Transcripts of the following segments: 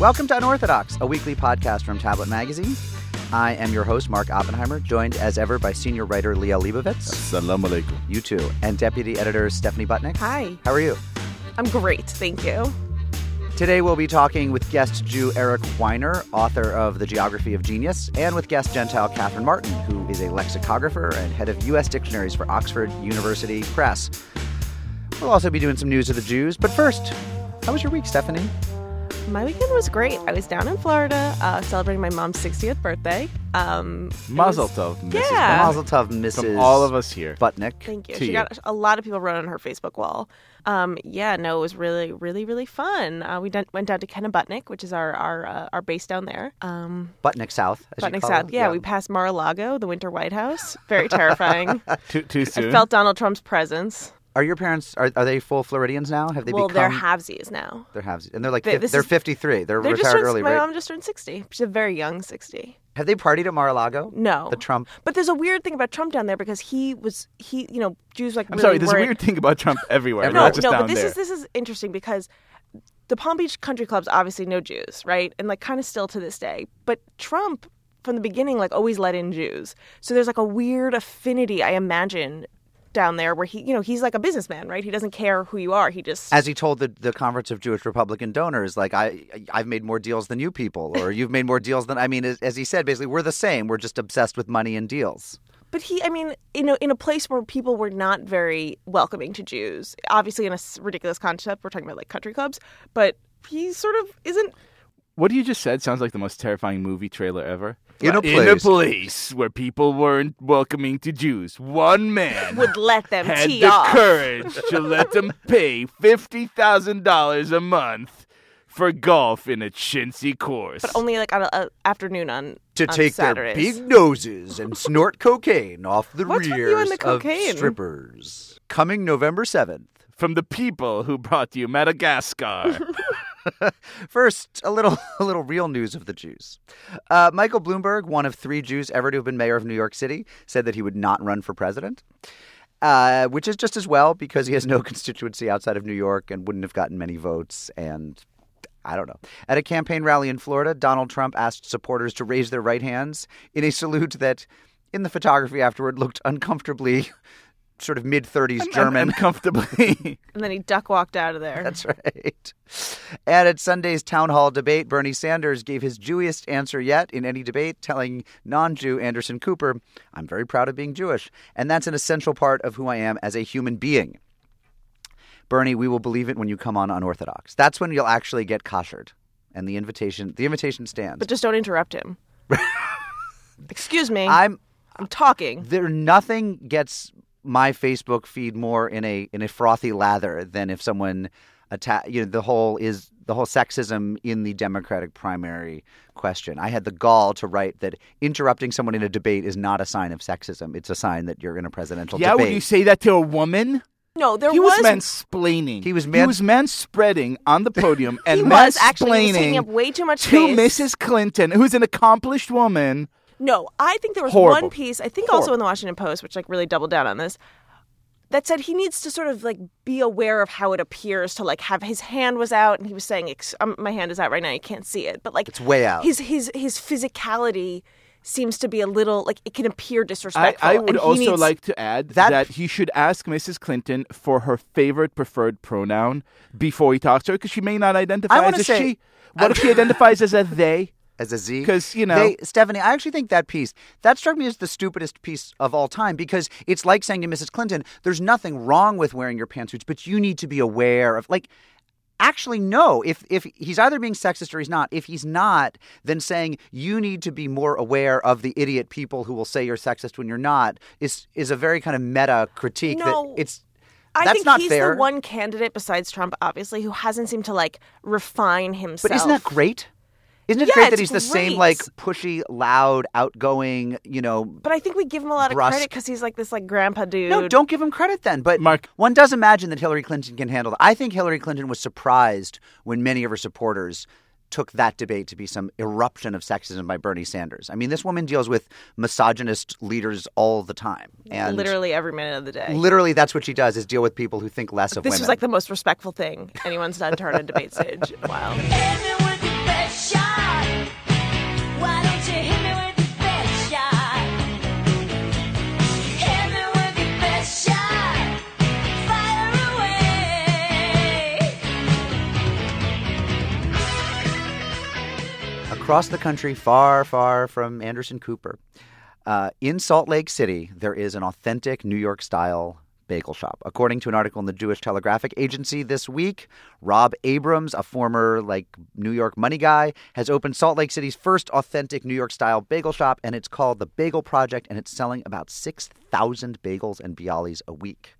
Welcome to Unorthodox, a weekly podcast from Tablet Magazine. I am your host, Mark Oppenheimer, joined as ever by senior writer Liel Leibovitz. Salam alaikum. You too. And deputy editor Stephanie Butnick. Hi. How are you? I'm great, thank you. Today we'll be talking with guest Jew Eric Weiner, author of The Geography of Genius, and with guest Gentile Katherine Martin, who is a lexicographer and head of U.S. dictionaries for Oxford University Press. We'll also be doing some news of the Jews. But first, how was your week, Stephanie? My weekend was great. I was down in Florida uh, celebrating my mom's 60th birthday. Um, it Mazel was- tov, Mrs. Yeah. Mazel tov, Mrs. From all of us here. Butnick. Thank you. To She you. got a lot of people wrote on her Facebook wall. Um, yeah, no, it was really, really, really fun. Uh, we done, went down to Kennebutnik, which is our our uh, our base down there. Um, Butnick South. As you Butnick call South. it. Yeah, we passed Mar-a-Lago, the Winter White House. Very terrifying. Too, too I felt Donald Trump's presence. Are your parents are, are they full Floridians now? Have they well, become they're halvesies now. they're halves and they're like They- fif- this they're 53. They're, They're retired turned, early, my right? mom just turned 60. She's a very young 60. Have they partied at Mar-a-Lago? No. The Trump But there's a weird thing about Trump down there because he was he you know Jews like I'm really sorry, there's a weren't- weird thing about Trump everywhere, no not just no down but this there. is this is interesting because the Palm Beach country clubs obviously no Jews right and like kind of still to this day but Trump from the beginning like always let in Jews so there's like a weird affinity I imagine down there where he you know he's like a businessman right he doesn't care who you are he just as he told the, the conference of Jewish Republican donors, like I, I've made more deals than you people, or you've made more deals than I mean, as, as he said, basically, we're the same. We're just obsessed with money and deals. But he, I mean, in a, in a place where people were not very welcoming to Jews, obviously in a ridiculous concept, we're talking about like country clubs, but he sort of isn't. What you just said sounds like the most terrifying movie trailer ever. In a In a place. place where people weren't welcoming to Jews, one man Would let them had tee the off. courage to let them pay fifty thousand dollars a month for golf in a chintzy course. but only like on an afternoon on To on take Saturdays. their big noses and snort cocaine off the What's with rears the of cocaine? strippers. Coming November 7th. from the people who brought you Madagascar. First, a little a little real news of the Jews. Uh, Michael Bloomberg, one of three Jews ever to have been mayor of New York City, said that he would not run for president, uh, which is just as well because he has no constituency outside of New York and wouldn't have gotten many votes. And I don't know. At a campaign rally in Florida, Donald Trump asked supporters to raise their right hands in a salute that, in the photography afterward, looked uncomfortably sort of mid 30s German. uncomfortably. and then he duck walked out of there. That's right. And at Sunday's town hall debate, Bernie Sanders gave his Jewiest answer yet in any debate, telling non Jew Anderson Cooper, I'm very proud of being Jewish, and that's an essential part of who I am as a human being. Bernie, we will believe it when you come on Unorthodox. That's when you'll actually get koshered. And the invitation the invitation stands. but just don't interrupt him. Excuse me, I'm I'm talking. there nothing gets my Facebook feed more in a in a frothy lather than if someone attack you know the whole is the whole sexism in the Democratic primary question. I had the gall to write that interrupting someone in a debate is not a sign of sexism. It's a sign that you're in a presidential yeah, debate. Yeah, would you say that to a woman? No, there he was, was mansplaining. He was he man- was manspreading on the podium and he was actually he was taking mansplaining up way too much to space. Mrs. Clinton, who's an accomplished woman. No, I think there was Horrible. one piece, I think also in the Washington Post, which like really doubled down on this, that said he needs to sort of like be aware of how it appears to like have his hand was out and he was saying um, my hand is out right now, you can't see it, but like It's way out. His his his physicality seems to be a little like it can appear disrespectful. I and would also needs- like to add That- that, he should ask Mrs. Clinton for her favorite preferred pronoun before he talks to her because she may not identify I as a say- she. What if she identifies as a they? As a Z. Because you know- they, Stephanie, I actually think that piece that struck me as the stupidest piece of all time because it's like saying to Mrs. Clinton, "There's nothing wrong with wearing your pantsuits, but you need to be aware of like." Actually, no. If if he's either being sexist or he's not. If he's not, then saying you need to be more aware of the idiot people who will say you're sexist when you're not is is a very kind of meta critique. No. that it's I that's think not he's fair. the one candidate besides Trump, obviously, who hasn't seemed to like refine himself. But isn't that great? Isn't it Yeah, great that he's the same like pushy, loud, outgoing, you know, But I think we give him a lot of credit because he's like this like grandpa dude. No, don't give him credit then. But Mark- one does imagine that Hillary Clinton can handle that. I think Hillary Clinton was surprised when many of her supporters took that debate to be some eruption of sexism by Bernie Sanders. I mean, this woman deals with misogynist leaders all the time, and literally every minute of the day. literally that's what she does: is deal with people who think less of this women. was like the most respectful thing anyone's done to her on a debate stage. Wow. Across the country, far, far from Anderson Cooper, uh, in Salt Lake City, there is an authentic New York style bagel shop. According to an article in the Jewish Telegraphic Agency this week, Rob Abrams, a former like New York money guy, has opened Salt Lake City's first authentic New York style bagel shop, and it's called the Bagel Project, and it's selling about 6,000 bagels and bialys a week,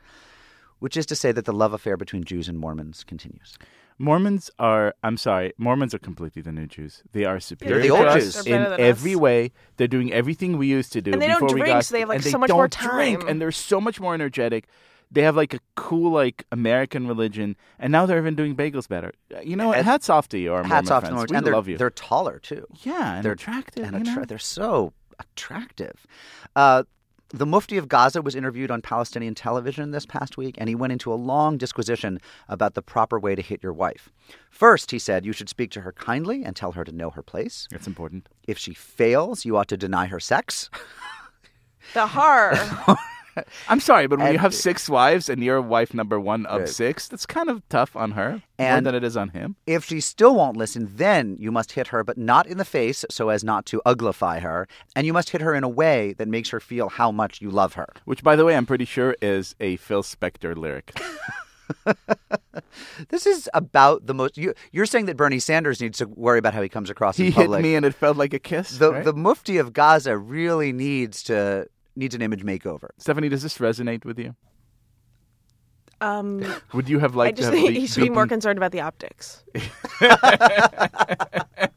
which is to say that the love affair between Jews and Mormons continues. Mormons are, I'm sorry, Mormons are completely the new Jews. They are superior the to old us Jews. They're in better than every us. way. They're doing everything we used to do And they don't before we drink, got so they have, like, and they so much don't more drink, time. and they're so much more energetic. They have like a cool like American religion, and now they're even doing bagels better. Uh, You know what? And- Hats off to you, our Hats Mormon off to friends. Mormons, We and they're, love you. they're taller too. yeah, and they're attractive. and you know? attra- they're so attractive. Uh, the Mufti of Gaza was interviewed on Palestinian television this past week, and he went into a long disquisition about the proper way to hit your wife. First, he said you should speak to her kindly and tell her to know her place. That's important. If she fails, you ought to deny her sex. The horror. I'm sorry, but when you have six wives and you're wife number one of Right. six, that's kind of tough on her And- more than it is on him. If she still won't listen, then you must hit her, but not in the face so as not to uglify her. And you must hit her in a way that makes her feel how much you love her. Which, by the way, I'm pretty sure is a Phil Spector lyric. This is about the most. You, you're saying that Bernie Sanders needs to worry about how he comes across he in hit me and it felt like a kiss. the right? the Mufti of Gaza really needs to needs an image makeover. Stephanie, does this resonate with you? Um, Would you have liked I just to have think be- he should be more beaten- concerned about the optics.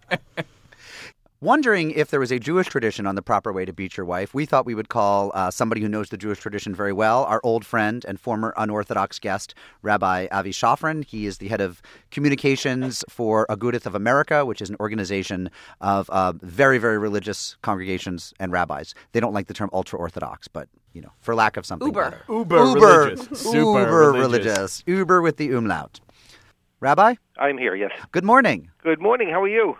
Wondering if there was a Jewish tradition on the proper way to beat your wife, we thought we would call uh, somebody who knows the Jewish tradition very well, our old friend and former unorthodox guest, Rabbi Avi Shafran. He is the head of communications for Agudath of America, which is an organization of uh, very, very religious congregations and rabbis. They don't like the term ultra orthodox, but you know, for lack of something Uber. better. Uber Uber, religious. Super uber religious. religious. Uber with the umlaut. Rabbi, I'm here, yes. good morning. Good morning. How are you?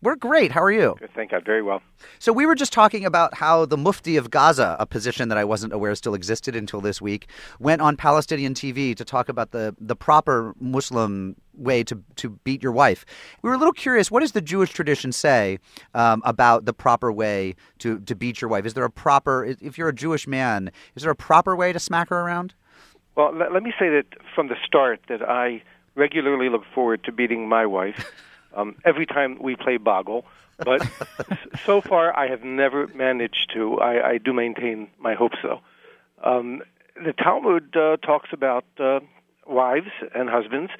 We're great. How are you? Good, thank God. Very well. So we were just talking about how the Mufti of Gaza, a position that I wasn't aware still existed until this week, went on Palestinian TV to talk about the, the proper Muslim way to, to beat your wife. We were a little curious. What does the Jewish tradition say um, about the proper way to, to beat your wife? Is there a proper, if you're a Jewish man, is there a proper way to smack her around? Well, let, let me say that from the start that I regularly look forward to beating my wife um, every time we play Boggle. But so far, I have never managed to. I, I do maintain my hopes, though. Um, the Talmud uh, talks about uh, wives and husbands,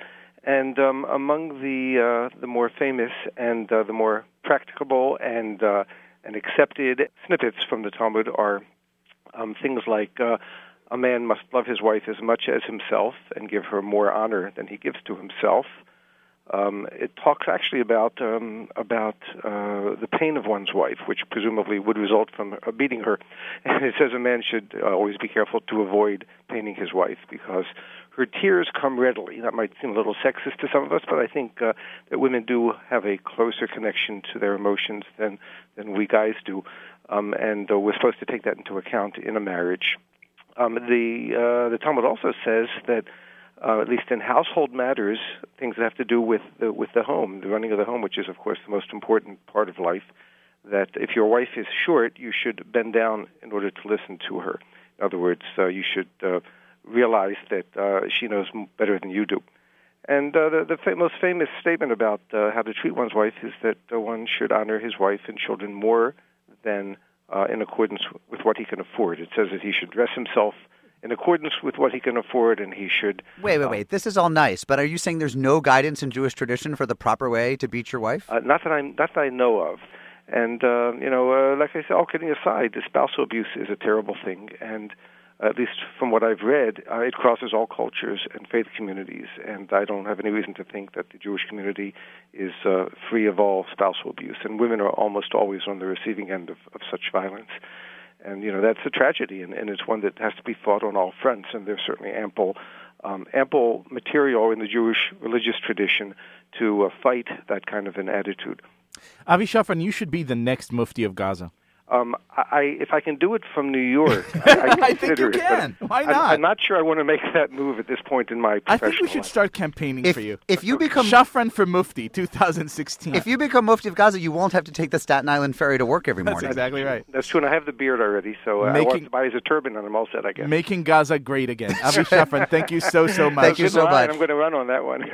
and um, among the uh, the more famous and uh, the more practicable and uh, and accepted snippets from the Talmud are um, things like uh, a man must love his wife as much as himself and give her more honor than he gives to himself. Um, it talks actually about um, about uh, the pain of one's wife, which presumably would result from beating her. And it says a man should uh, always be careful to avoid paining his wife because her tears come readily. That might seem a little sexist to some of us, but I think uh, that women do have a closer connection to their emotions than than we guys do, um, and uh, we're supposed to take that into account in a marriage. Um, the uh, the Talmud also says that uh, at least in household matters, things that have to do with the, with the home, the running of the home, which is of course the most important part of life. That if your wife is short, you should bend down in order to listen to her. In other words, uh, you should uh, realize that uh, she knows better than you do. And uh, the, the fa- most famous statement about uh, how to treat one's wife is that uh, one should honor his wife and children more than uh, in accordance with what he can afford. It says that he should dress himself in accordance with what he can afford, and he should. Wait, wait, wait. This is all nice, but are you saying there's no guidance in Jewish tradition for the proper way to beat your wife? Uh, not that I'm, not that I know of. And uh, you know, uh, like I said, all kidding aside, the spousal abuse is a terrible thing, and at least from what I've read, uh, it crosses all cultures and faith communities. And I don't have any reason to think that the Jewish community is uh, free of all spousal abuse. And women are almost always on the receiving end of, of such violence. And you know that's a tragedy, and, and it's one that has to be fought on all fronts. And there's certainly ample, um, ample material in the Jewish religious tradition to uh, fight that kind of an attitude. Avi Shafran, you should be the next Mufti of Gaza. Um, I, I if I can do it from New York, I, I, I think consider you it, can. Why not? I'm, not sure I want to make that move at this point in my I think we should life. start campaigning If, for you. if you become Shafran for Mufti 2016. if you become Mufti of Gaza, you won't have to take the Staten Island ferry to work every morning. That's morning. exactly right. That's true, and I have the beard already, so uh, I Making- want somebody as a turban, and I'm all set, I guess. Making Gaza great again. Avi Shafran, thank you so, so much. Thank you Good so line. much. I'm going to run on that one.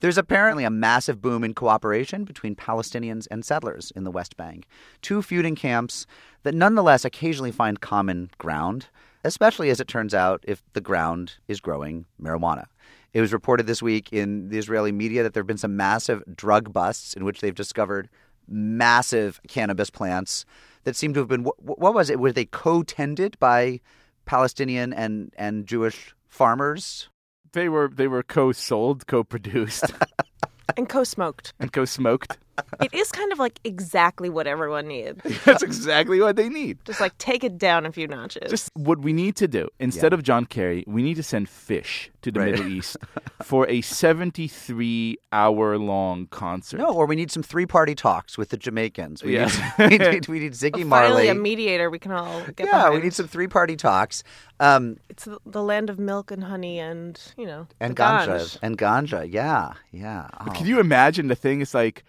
There's apparently a massive boom in cooperation between Palestinians and settlers in the West Bank, two feuding camps that nonetheless occasionally find common ground, especially as it turns out if the ground is growing marijuana. It was reported this week in the Israeli media that there have been some massive drug busts in which they've discovered massive cannabis plants that seem to have been what, was it? Were they co-tended by Palestinian and and Jewish farmers? They were they were co-sold, co-produced, and co-smoked. and co-smoked. It is kind of like exactly what everyone needs. That's exactly what they need. Just like take it down a few notches. Just what we need to do instead of John Kerry, we need to send fish to the Right. Middle East for a 73 hour long concert. No, or we need some three-party talks with the Jamaicans. We, Yeah. need, we, need, we need Ziggy Finally, Marley. a mediator we can all get yeah, we need some three-party talks. Um, It's the, the land of milk and honey and, you know, and ganja. ganj. And ganja. Yeah, yeah. Oh. Can you imagine the thing is like,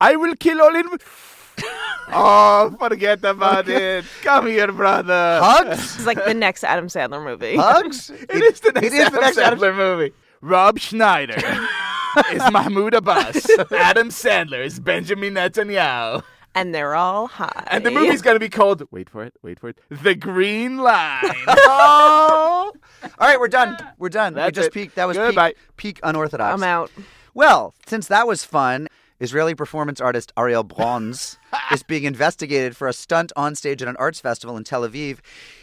I will kill all in. oh, forget about it. Come here, brother. Hugs? It's like the next Adam Sandler movie. Hugs? It is the next, It is the next Adam Adam- Sandler movie. Rob Schneider is Mahmoud Abbas. Adam Sandler is Benjamin Netanyahu. And they're all high. And the movie's going to be called, wait for it, wait for it, The Green Line. oh! All right, we're done. We're done. we That's just it. peaked. That was Goodbye. peak, peak unorthodox. I'm out. Well, since that was fun, Israeli performance artist Ariel Bronz is being investigated for a stunt on stage at an arts festival in Tel Aviv.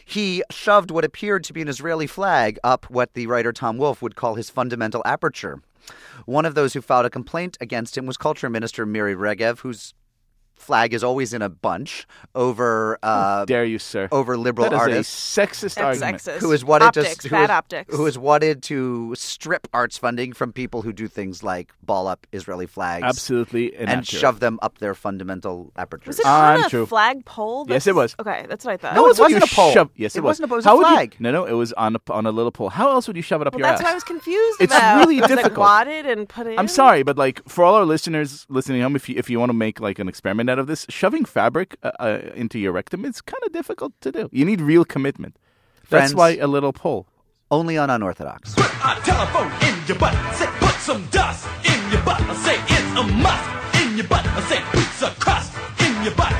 He shoved what appeared to be an Israeli flag up what the writer Tom Wolfe would call his fundamental aperture. One of those who filed a complaint against him was Culture Minister Miri Regev, whose flag is always in a bunch over uh, Dare you, sir. over liberal that is artists a sexist That's argument. sexist. who is wanted optics, to who bad is- optics. who is wanted to strip arts funding from people who do things like ball up Israeli flags Absolutely and shove them up their fundamental apertures. was it on a Untrue. flag pole? Yes, it was. Okay, that's what I thought. No, How it else wasn't a pole. Shove, yes, it, It was. wasn't a- it was a How would you- no, no, it was on a, on a little pole. How else would you shove it up well, your that's ass? what I was confused It's about. really Was it difficult. wadded and put in? I'm sorry, but like for all our listeners listening home, if you if you want to make like an experiment out of this, shoving fabric uh, uh, into your rectum is kind of difficult to do. You need real commitment. That's why a little pull. Only on unorthodox. Put a telephone in your butt. Say, put some dust in your butt. I say, it's a must in your butt. I say, pizza crust in your butt.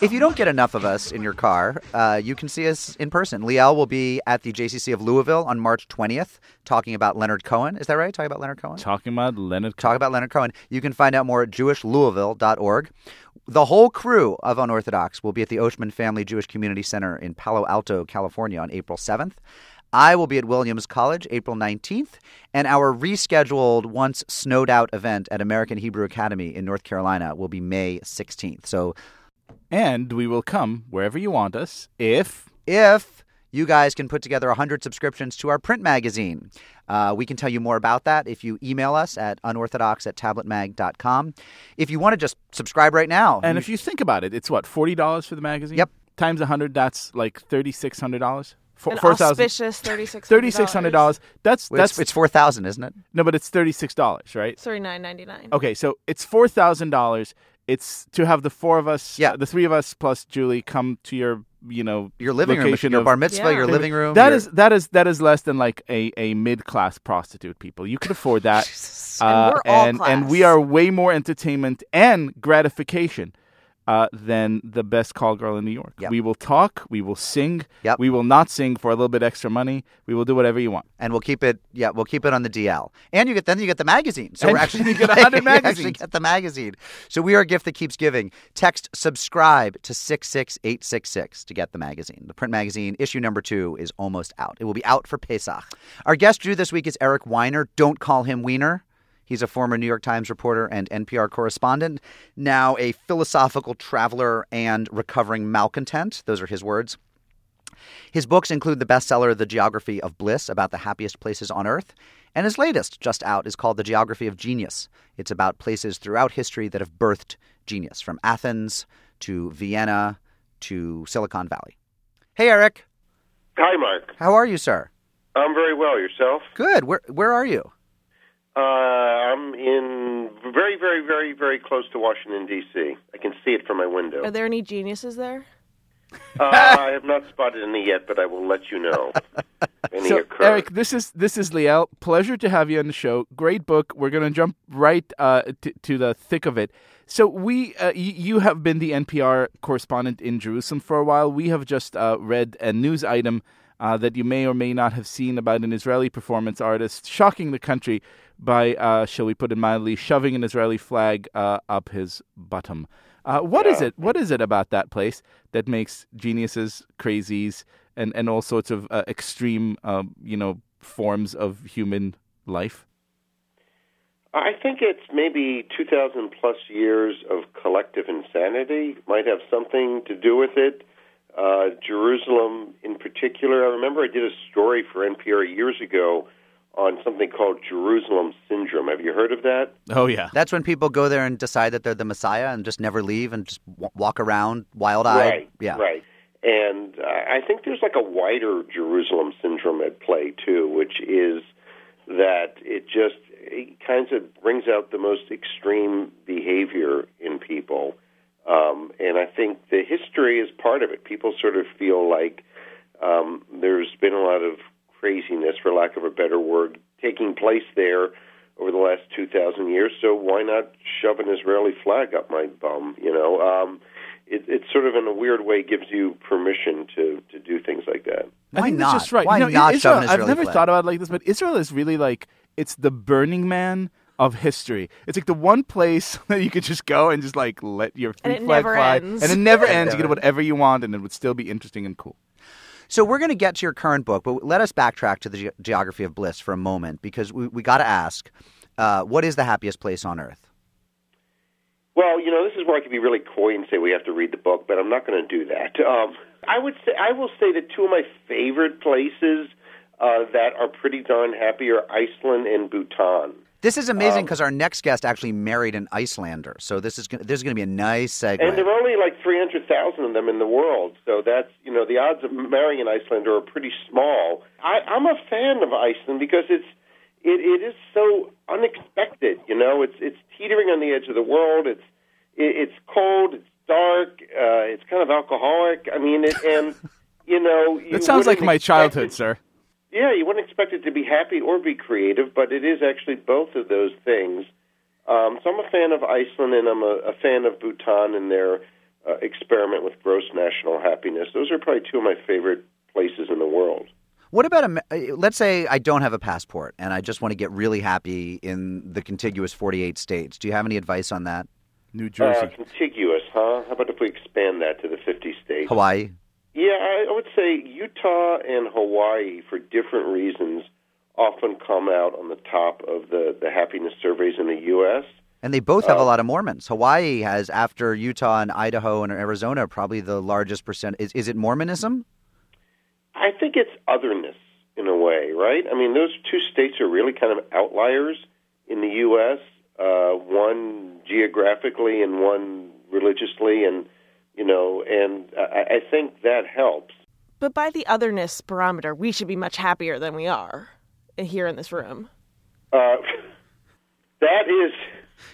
If you don't get enough of us in your car, uh, you can see us in person. Liel will be at the JCC of Louisville on March 20th talking about Leonard Cohen. Is that right? Talking about Leonard Cohen? Talking about Leonard. Talk about Leonard Cohen. You can find out more at jewishlouisville.org. The whole crew of Unorthodox will be at the Oshman Family Jewish Community Center in Palo Alto, California on April 7th. I will be at Williams College April 19th, and our rescheduled, once snowed out event at American Hebrew Academy in North Carolina will be May 16th. So And we will come wherever you want us if if you guys can put together 100 subscriptions to our print magazine. Uh, we can tell you more about that if you email us at unorthodox at tabletmag.com. If you want to just subscribe right now. and you- if you think about it, it's what forty dollars for the magazine. Yep. Times a hundred, that's like thirty six hundred dollars. An Four thousand. auspicious $3,600. Thirty six hundred dollars. That's it's, that's it's 4000 isn't it? no, but it's thirty six dollars, right? Thirty nine ninety nine. Okay, so it's four thousand dollars. It's to have the four of us, Yeah. the three of us plus Julie, come to your, you know, Your living room, your of- bar mitzvah, Yeah. your living room. That your- is that is that is less than like a, a mid class prostitute. People, you could afford that, And Uh, we're all and and we are way more entertainment and gratification uh, than the best call girl in New York. Yep. We will talk, we will sing, Yep. we will not sing for a little bit extra money. We will do whatever you want. and we'll keep it. Yeah, we'll keep it on the DL. And you get then you get the magazine. So And we're actually you get 100 you actually get the magazine. So we are a gift that keeps giving. Text subscribe to six six eight six six to get the magazine. The print magazine issue number two is almost out. It will be out for Pesach. Our guest Jew this week is Eric Weiner. Don't call him Weiner. He's a former New York Times reporter and NPR correspondent, now a philosophical traveler and recovering malcontent. Those are his words. His books include the bestseller The Geography of Bliss about the happiest places on earth, and his latest, just out, is called The Geography of Genius. It's about places throughout history that have birthed genius, from Athens to Vienna to Silicon Valley. Hey, Eric. Hi, Mark. How are you, sir? I'm very well. Yourself? Good. Where where are you? Uh, I'm in very, very, very, very close to Washington D.C. I can see it from my window. Are there any geniuses there? uh, I have not spotted any yet, but I will let you know. Any So, occur. Eric, this is this is Liel. Pleasure to have you on the show. Great book. We're going to jump right uh, to, to the thick of it. So we, uh, y- you have been the NPR correspondent in Jerusalem for a while. We have just uh, read a news item uh, that you may or may not have seen about an Israeli performance artist shocking the country by, uh, shall we put it mildly, shoving an Israeli flag uh, up his bottom. Uh, what is it? What is it about that place that makes geniuses, crazies, and, and all sorts of uh, extreme, um, you know, forms of human life? I think it's maybe 2,000 plus years of collective insanity might have something to do with it. Uh, Jerusalem, in particular, I remember I did a story for NPR years ago on something called Jerusalem syndrome. Have you heard of that? Oh yeah, That's when people go there and decide that they're the Messiah and just never leave and just walk around wild-eyed. Right. Yeah. Right. And uh, I think there's like a wider Jerusalem syndrome at play too, which is that it just it kind of brings out the most extreme behavior in people. Um, and I think the history is part of it. People sort of feel like um, there's been a lot of craziness, for lack of a better word, taking place there over the last 2,000 years. So why not shove an Israeli flag up my bum? You know, um, it, it sort of, in a weird way, gives you permission to to do things like that. I Why think not? that's just right. Why you know, not Israel, shove an I've never flag? thought about it like this, but Israel is really like it's the Burning Man of history. It's like the one place that you could just go and just like let your free flag fly, ends. and it never It ends. You never get whatever you want, and it would still be interesting and cool. So we're going to get to your current book, but let us backtrack to the ge- geography of bliss for a moment because we, we got to ask, uh, what is the happiest place on earth? Well, you know, this is where I could be really coy and say we have to read the book, but I'm not going to do that. Um, I would say I will say that two of my favorite places uh, that are pretty darn happy are Iceland and Bhutan. This is amazing Um, because our next guest actually married an Icelander, so this is gonna, this is going to be a nice segue. And there are only like 300,000 of them in the world. So that's, you know, the odds of marrying an Icelander are pretty small. I, I'm a fan of Iceland because it's, it, it is so unexpected, you know. It's, it's teetering on the edge of the world. It's, it, it's cold. It's dark. Uh, it's kind of alcoholic. I mean, it, and, you know. you That sounds like my childhood, it- sir. Yeah, you wouldn't expect it to be happy or be creative, but it is actually both of those things. Um, so I'm a fan of Iceland, and I'm a, a fan of Bhutan and their uh, experiment with gross national happiness. Those are probably two of my favorite places in the world. what about a? uh, Let's say I don't have a passport and I just want to get really happy in the contiguous 48 states. Do you have any advice on that? New Uh, Jersey. contiguous, huh? How about if we expand that to the 50 states? Hawaii. Yeah, I would say Utah and Hawaii, for different reasons, often come out on the top of the, the happiness surveys in the U.S. And they both have a Uh, lot of Mormons. Hawaii has, after Utah and Idaho and Arizona, probably the largest percent. Is, is it Mormonism? I think it's otherness in a way, right? I mean, those two states are really kind of outliers in the U.S. Uh, one geographically and one religiously, and you know, and I, I think that helps. But by the otherness barometer, we should be much happier than we are here in this room. Uh, that is.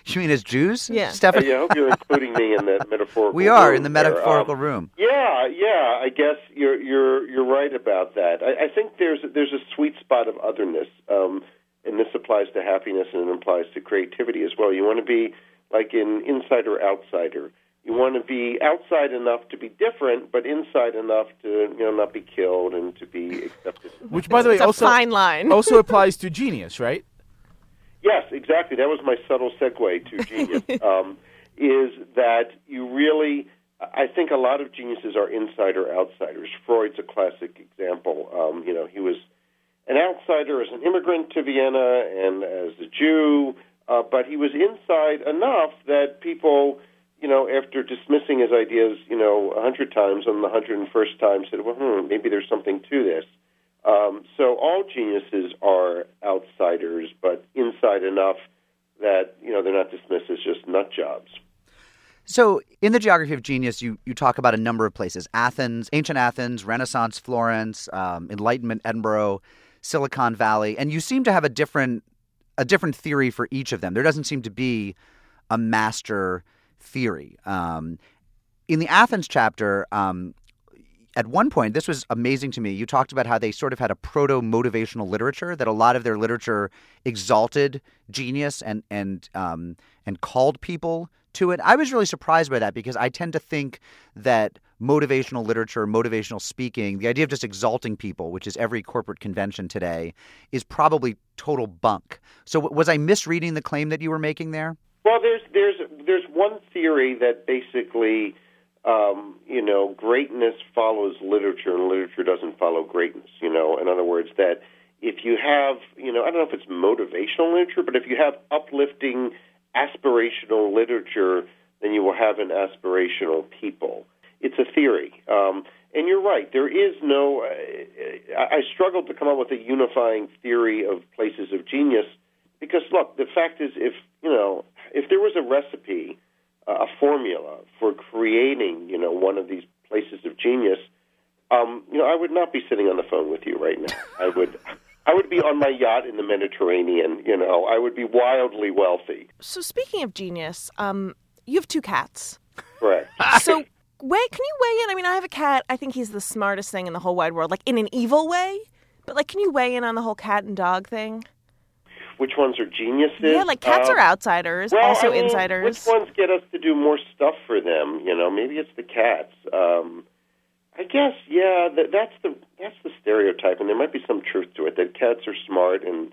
You mean as Jews? Yeah. Stefan? I hope you're including me in that metaphorical. we are room in the metaphorical Um, room. Yeah, yeah. I guess you're you're you're right about that. I, I think there's there's a sweet spot of otherness, um, and this applies to happiness and it applies to creativity as well. You want to be like an insider outsider. You want to be outside enough to be different, but inside enough to you know not be killed and to be accepted. Which, by the way, It's also fine line. also applies to genius, right? Yes, exactly. That was my subtle segue to genius. um, is that you really? I think a lot of geniuses are insider outsiders. Freud's a classic example. Um, you know, he was an outsider as an immigrant to Vienna and as a Jew, uh, but he was inside enough that people you know, after dismissing his ideas, you know, a hundred times, on the hundred and first time, said, "Well, hmm, maybe there's something to this." Um, so all geniuses are outsiders, but inside enough that you know they're not dismissed as just nut jobs. So, in the geography of genius, you, you talk about a number of places Athens, ancient Athens, Renaissance Florence, um, Enlightenment Edinburgh, Silicon Valley, and you seem to have a different a different theory for each of them. There doesn't seem to be a master theory. Um, in the Athens chapter, um, at one point, this was amazing to me. You talked about how they sort of had a proto motivational literature that a lot of their literature exalted genius and and um, and called people to it. I was really surprised by that because I tend to think that motivational literature, motivational speaking, the idea of just exalting people, which is every corporate convention today, is probably total bunk. So was I misreading the claim that you were making there? Well, there's there's there's one theory that basically um, you know, greatness follows literature, and literature doesn't follow greatness. You know, in other words, that if you have, you know, I don't know if it's motivational literature, but if you have uplifting, aspirational literature, then you will have an aspirational people. It's a theory, um, and you're right. There is no. Uh, I struggled to come up with a unifying theory of places of genius because, look, the fact is, if you know, if there was a recipe a formula for creating, you know, one of these places of genius, um, you know, I would not be sitting on the phone with you right now. I would. I would be on my yacht in the Mediterranean. You know, I would be wildly wealthy. So speaking of genius, um, you have two cats. Correct. So wait, can you weigh in? I mean, I have a cat. I think he's the smartest thing in the whole wide world, like in an evil way. But like, can you weigh in on the whole cat and dog thing? Which ones are geniuses. Yeah, like cats uh, are outsiders, well, also I mean, insiders. Which ones get us to do more stuff for them? You know, maybe it's the cats. Um, I guess, yeah, that, that's the that's the stereotype, and there might be some truth to it that cats are smart and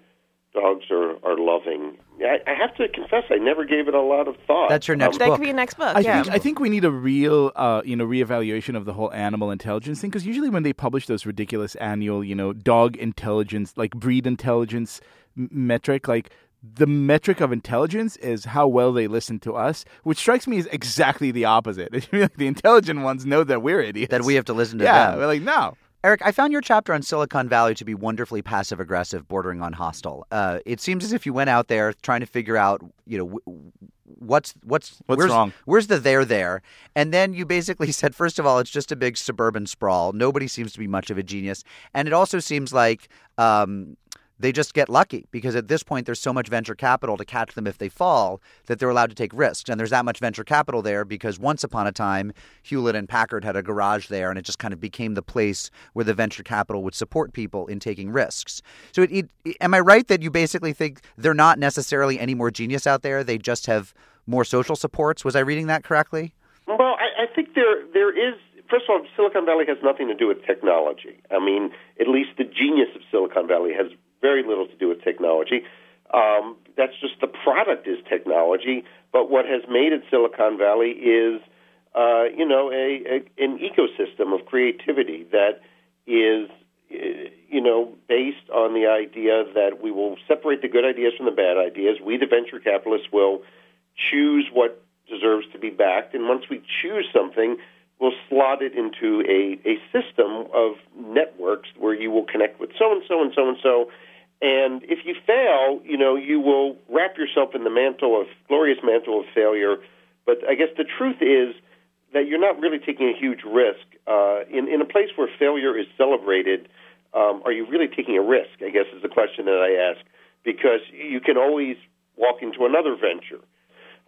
dogs are are loving. I, I have to confess, I never gave it a lot of thought. That's your next that book. could be your next book. I yeah. think I think we need a real, uh, you know, reevaluation of the whole animal intelligence thing because usually when they publish those ridiculous annual, you know, dog intelligence, like breed intelligence m- metric, like the metric of intelligence is how well they listen to us, which strikes me as exactly the opposite. the intelligent ones know that we're idiots. that we have to listen to yeah, them. we're like no. Eric, I found your chapter on Silicon Valley to be wonderfully passive aggressive, bordering on hostile. Uh, it seems as if you went out there trying to figure out, you know, w- what's what's What's where's, wrong? Where's the there there? And then you basically said, first of all, it's just a big suburban sprawl. Nobody seems to be much of a genius, and it also seems like. Um, they just get lucky because at this point there's so much venture capital to catch them if they fall that they're allowed to take risks. And there's that much venture capital there because once upon a time Hewlett and Packard had a garage there and it just kind of became the place where the venture capital would support people in taking risks. So it, it, am I right that you basically think they're not necessarily any more genius out there? They just have more social supports. Was I reading that correctly? Well, I, I think there there is. First of all, Silicon Valley has nothing to do with technology. I mean, at least the genius of Silicon Valley has very little to do with technology. Um, that's just the product is technology. But what has made it Silicon Valley is, uh, you know, a, a an ecosystem of creativity that is, uh, you know, based on the idea that we will separate the good ideas from the bad ideas. We, the venture capitalists, will choose what deserves to be backed, and once we choose something, we'll slot it into a, a system of networks where you will connect with so and so and so and so. And if you fail, you know, you will wrap yourself in the mantle of glorious mantle of failure. But I guess the truth is that you're not really taking a huge risk. Uh, in, in a place where failure is celebrated, um, are you really taking a risk? I guess is the question that I ask, because you can always walk into another venture.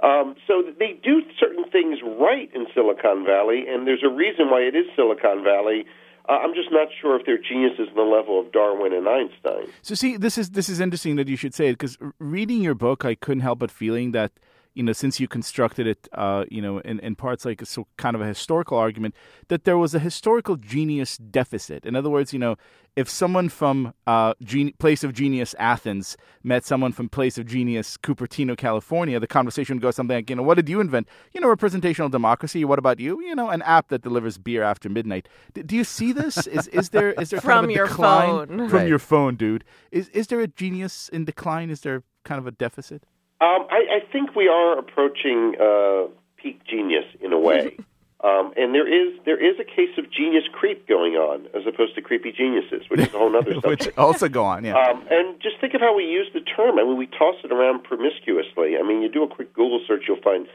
Um, so they do certain things right in Silicon Valley, and there's a reason why it is Silicon Valley. Uh, I'm just not sure if they're geniuses on the level of Darwin and Einstein. So see, this is this is interesting that you should say it because reading your book, I couldn't help but feeling that you know since you constructed it, uh, you know, in, in parts like a so kind of a historical argument that there was a historical genius deficit. In other words, you know, if someone from uh, gen- place of genius Athens met someone from place of genius Cupertino, California, the conversation would go something like, you know, what did you invent? You know, representational democracy. What about you? You know, an app that delivers beer after midnight. D- do you see this? Is is there is there kind From of a your decline phone. from Right. your phone, dude? Is is there a genius in decline? Is there kind of a deficit? Um, I, I think we are approaching uh, peak genius in a way. Um, and there is there is a case of genius creep going on as opposed to creepy geniuses, which is a whole other Which also go on, yeah. Um, and just think of how we use the term. I mean, we toss it around promiscuously. I mean, you do a quick Google search, you'll find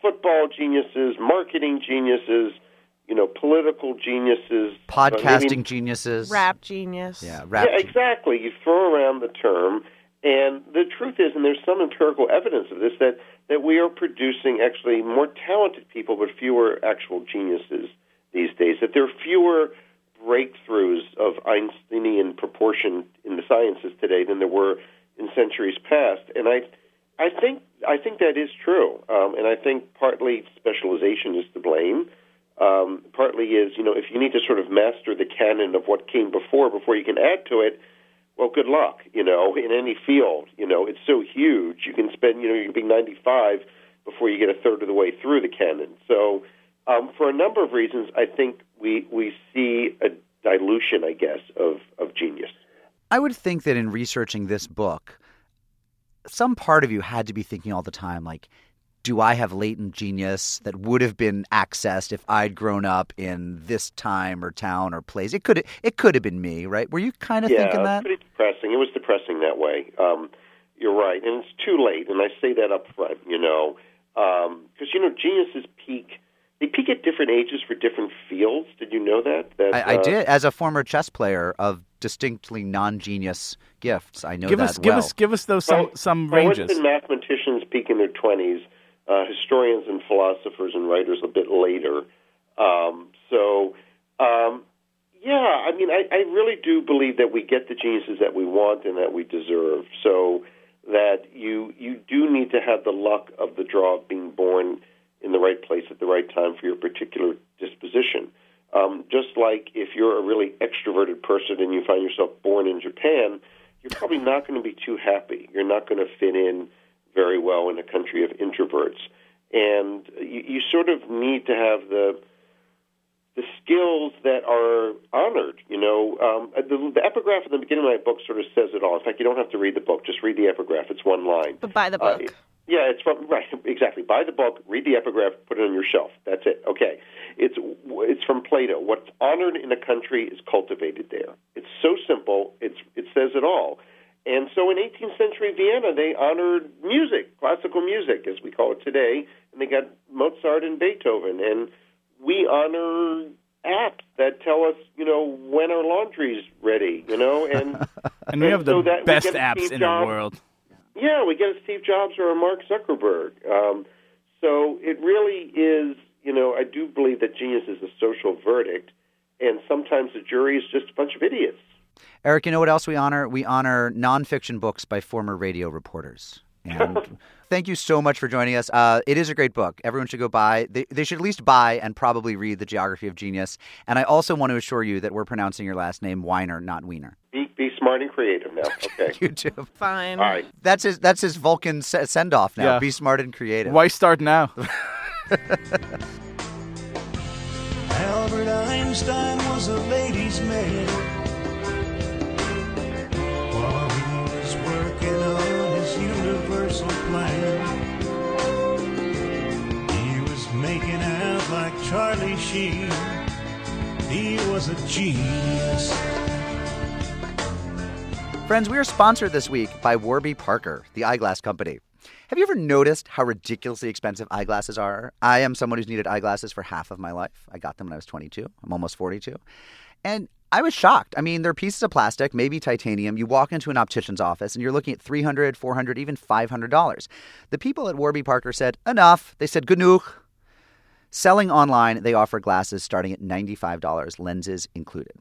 football geniuses, marketing geniuses, you know, political geniuses, Podcasting maybe- geniuses. Rap genius. Yeah, rap. yeah, exactly. You throw around the term, and the truth is, and there's some empirical evidence of this, that, that we are producing actually more talented people, but fewer actual geniuses these days. That there are fewer breakthroughs of Einsteinian proportion in the sciences today than there were in centuries past. And I, I think, I think that is true. Um, and I think partly specialization is to blame. Um, partly is, you know, if you need to sort of master the canon of what came before before you can add to it, well, good luck. You know, in any field, you know, it's so huge. You can spend, you know, you can be 95 before you get a third of the way through the canon. So, um, for a number of reasons, I think we we see a dilution, I guess, of of genius. I would think that in researching this book, some part of you had to be thinking all the time, like, do I have latent genius that would have been accessed if I'd grown up in this time or town or place? It could it could have been me, right? Were you kind of yeah, thinking that? pretty depressing. It was depressing that way. Um, you're right, and it's too late. And I say that up front, you know, because you know geniuses peak. They peak at different ages for different fields. Did you know that? that I, I uh, did, as a former chess player of distinctly non-genius gifts. I know give that us, give well. us, give us those some Well, some well, ranges. Western mathematicians peak in their twenties. Uh, historians and philosophers and writers a bit later. Um, so, um, yeah, I mean, I, I really do believe that we get the geniuses that we want and that we deserve. So that you you do need to have the luck of the draw of being born in the right place at the right time for your particular disposition. Um, just like if you're a really extroverted person and you find yourself born in Japan, you're probably not going to be too happy. You're not going to fit in very well in a country of introverts, and you, you sort of need to have the the skills that are honored. You know, um, the, the epigraph at the beginning of my book sort of says it all. In fact, you don't have to read the book; just read the epigraph. It's one line. But buy the Uh, book. yeah, it's from right exactly. Buy the book, read the epigraph, put it on your shelf. That's it. Okay, it's it's from Plato. What's honored in a country is cultivated there. It's so simple. It's it says it all. And so in 18th century Vienna, they honored music, classical music, as we call it today, and they got Mozart and Beethoven. And we honor apps that tell us, you know, when our laundry's ready, you know, and and we have the so that best apps Steve in Jobs- the world. yeah, we get a Steve Jobs or a Mark Zuckerberg. Um, so it really is, you know, I do believe that genius is a social verdict, and sometimes the jury is just a bunch of idiots. Eric, you know what else we honor? We honor nonfiction books by former radio reporters. And thank you so much for joining us. Uh, it is a great book. Everyone should go buy. They, they should at least buy and probably read The Geography of Genius. And I also want to assure you that we're pronouncing your last name Weiner, not Wiener. Be, be smart and creative now. Okay. You too. Fine. All right. That's his. That's his Vulcan send off now. Yeah. Be smart and creative. Why start now? Albert Einstein was a ladies' man. He was making out like Charlie Sheen. He was a genius. Friends, we are sponsored this week by Warby Parker, the eyeglass company. Have you ever noticed how ridiculously expensive eyeglasses are? I am someone who's needed eyeglasses for half of my life. I got them when I was 22. I'm almost 42. And I was shocked. I mean, they're pieces of plastic, maybe titanium. You walk into an optician's office and you're looking at $300, $400, even $500. The people at Warby Parker said, enough. They said, genug. Selling online, they offer glasses starting at $95, lenses included.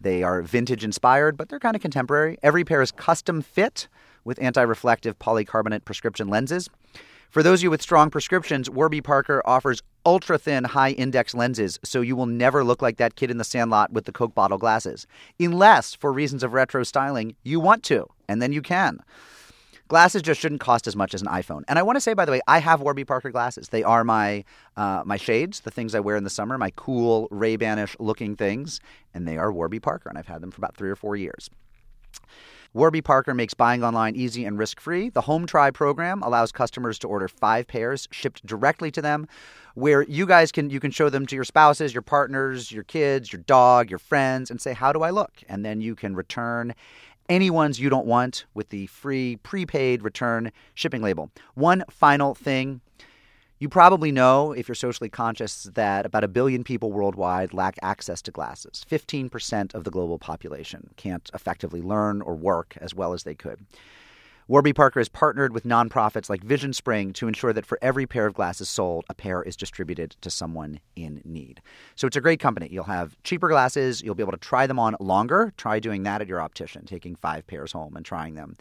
They are vintage inspired, but they're kind of contemporary. Every pair is custom fit with anti reflective polycarbonate prescription lenses. For those of you with strong prescriptions, Warby Parker offers ultra thin, high index lenses, so you will never look like that kid in the sandlot with the Coke bottle glasses. Unless, for reasons of retro styling, you want to, and then you can. Glasses just shouldn't cost as much as an iPhone. And I want to say, by the way, I have Warby Parker glasses. They are my uh, my shades, the things I wear in the summer, my cool Ray Banish looking things, and they are Warby Parker, and I've had them for about three or four years. Warby Parker makes buying online easy and risk free. The Home Try program allows customers to order five pairs shipped directly to them, where you guys can you can show them to your spouses, your partners, your kids, your dog, your friends, and say, How do I look? And then you can return any ones you don't want with the free prepaid return shipping label. One final thing you probably know, if you're socially conscious, that about a billion people worldwide lack access to glasses. 15% of the global population can't effectively learn or work as well as they could. Warby Parker has partnered with nonprofits like VisionSpring to ensure that for every pair of glasses sold, a pair is distributed to someone in need. So it's a great company. You'll have cheaper glasses, you'll be able to try them on longer. Try doing that at your optician, taking five pairs home and trying them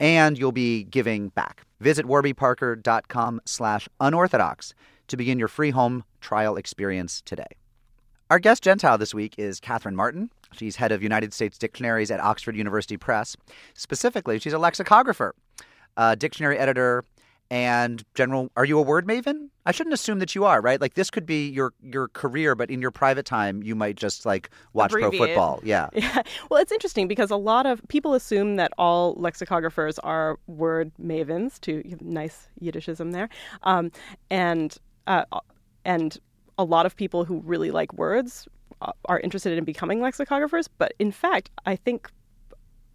and you'll be giving back. Visit warbyparker.com slash unorthodox to begin your free home trial experience today. Our guest Gentile this week is Katherine Martin. She's head of United States Dictionaries at Oxford University Press. Specifically, she's a lexicographer, a dictionary editor, and general are you a word maven i shouldn't assume that you are right like this could be your your career but in your private time you might just like watch Abbreviate. pro football yeah Yeah. Well, it's interesting because a lot of people assume that all lexicographers are word mavens. To nice Yiddishism there, um, and uh, and a lot of people who really like words uh, are interested in becoming lexicographers. But in fact, I think